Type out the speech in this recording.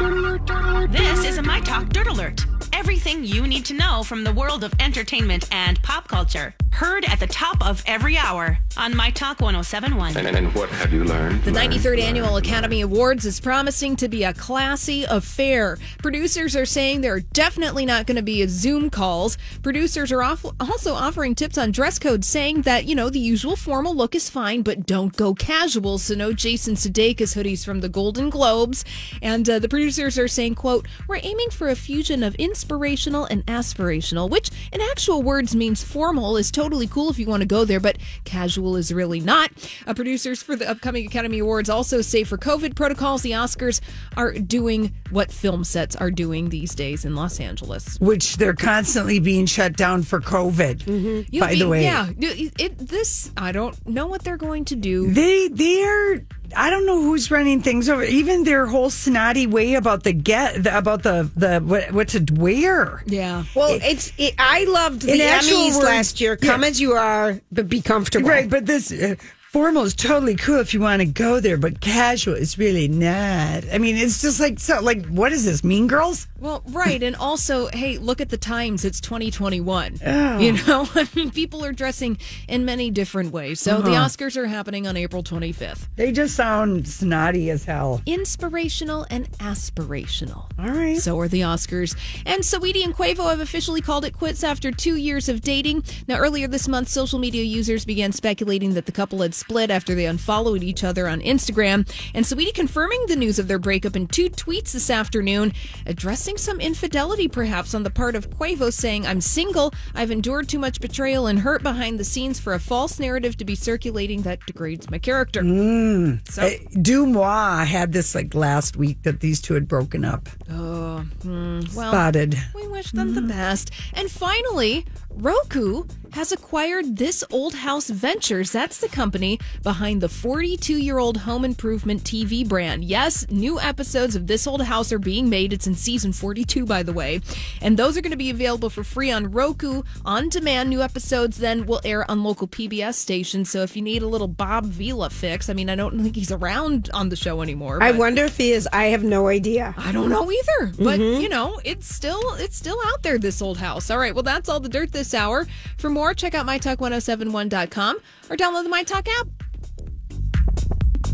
This is a My Talk Dirt Alert. Everything you need to know from the world of entertainment and pop culture. Heard at the top of every hour on My Talk 1071. And, and what have you learned? The Learned, 93rd learned, Annual learned. Academy Awards is promising to be a classy affair. Producers are saying there are definitely not going to be Zoom calls. Producers are off- also offering tips on dress code, saying that, you know, the usual formal look is fine, but don't go casual. So no Jason Sudeikis hoodies from the Golden Globes. And uh, the producers are saying, quote, we're aiming for a fusion of inspirational and aspirational, which in actual words means formal is totally cool if you want to go there, but casual is really not. Uh, producers for the upcoming Academy Awards also say for COVID protocols, the Oscars are doing what film sets are doing these days in Los Angeles. which they're constantly being shut down for COVID. You By the way, yeah, it, it- this I don't know what they're going to do. they they're I don't know who's running things over. Even their whole snotty way about the get the, about the the what, what to wear. Yeah. Well, it's it, I loved the Emmys words, last year. Come yeah. as you are, but be comfortable. Right, but this uh, formal is totally cool if you want to go there, but casual is really not. I mean, it's just like so. Like, what is this? Mean Girls? Well, right, and also, hey, look at the times. It's 2021. Oh. You know, I mean, people are dressing in many different ways. So Uh-huh. the Oscars are happening on April 25th. They just sound snotty as hell. Inspirational and aspirational. All right. So are the Oscars. And Saweetie and Quavo have officially called it quits after two years of dating. Now, earlier this month, social media users began speculating that the couple had split after they unfollowed each other on Instagram. And Saweetie confirming the news of their breakup in two tweets this afternoon, addressing some infidelity perhaps on the part of Quavo, saying, I'm single. I've endured too much betrayal and hurt behind the scenes for a false narrative to be circulating that degrades my character. So, Uh, Dumois had this like last week that these two had broken up. well, Spotted. We wish them the best. And finally, Roku has acquired This Old House Ventures. That's the company behind the 42 year old home improvement TV brand. Yes, new episodes of This Old House are being made. It's in season 42, by the way. And those are going to be available for free on Roku on demand. New episodes then will air on local PBS stations. So if you need a little Bob Vila fix, I mean, I don't think he's around on the show anymore. I wonder if he is. I have no idea. I don't know either, but mm-hmm. you know, it's still it's still out there. This old house. All right, well, that's all the dirt this hour. For more, check out mytalk1071.com or download the MyTalk app.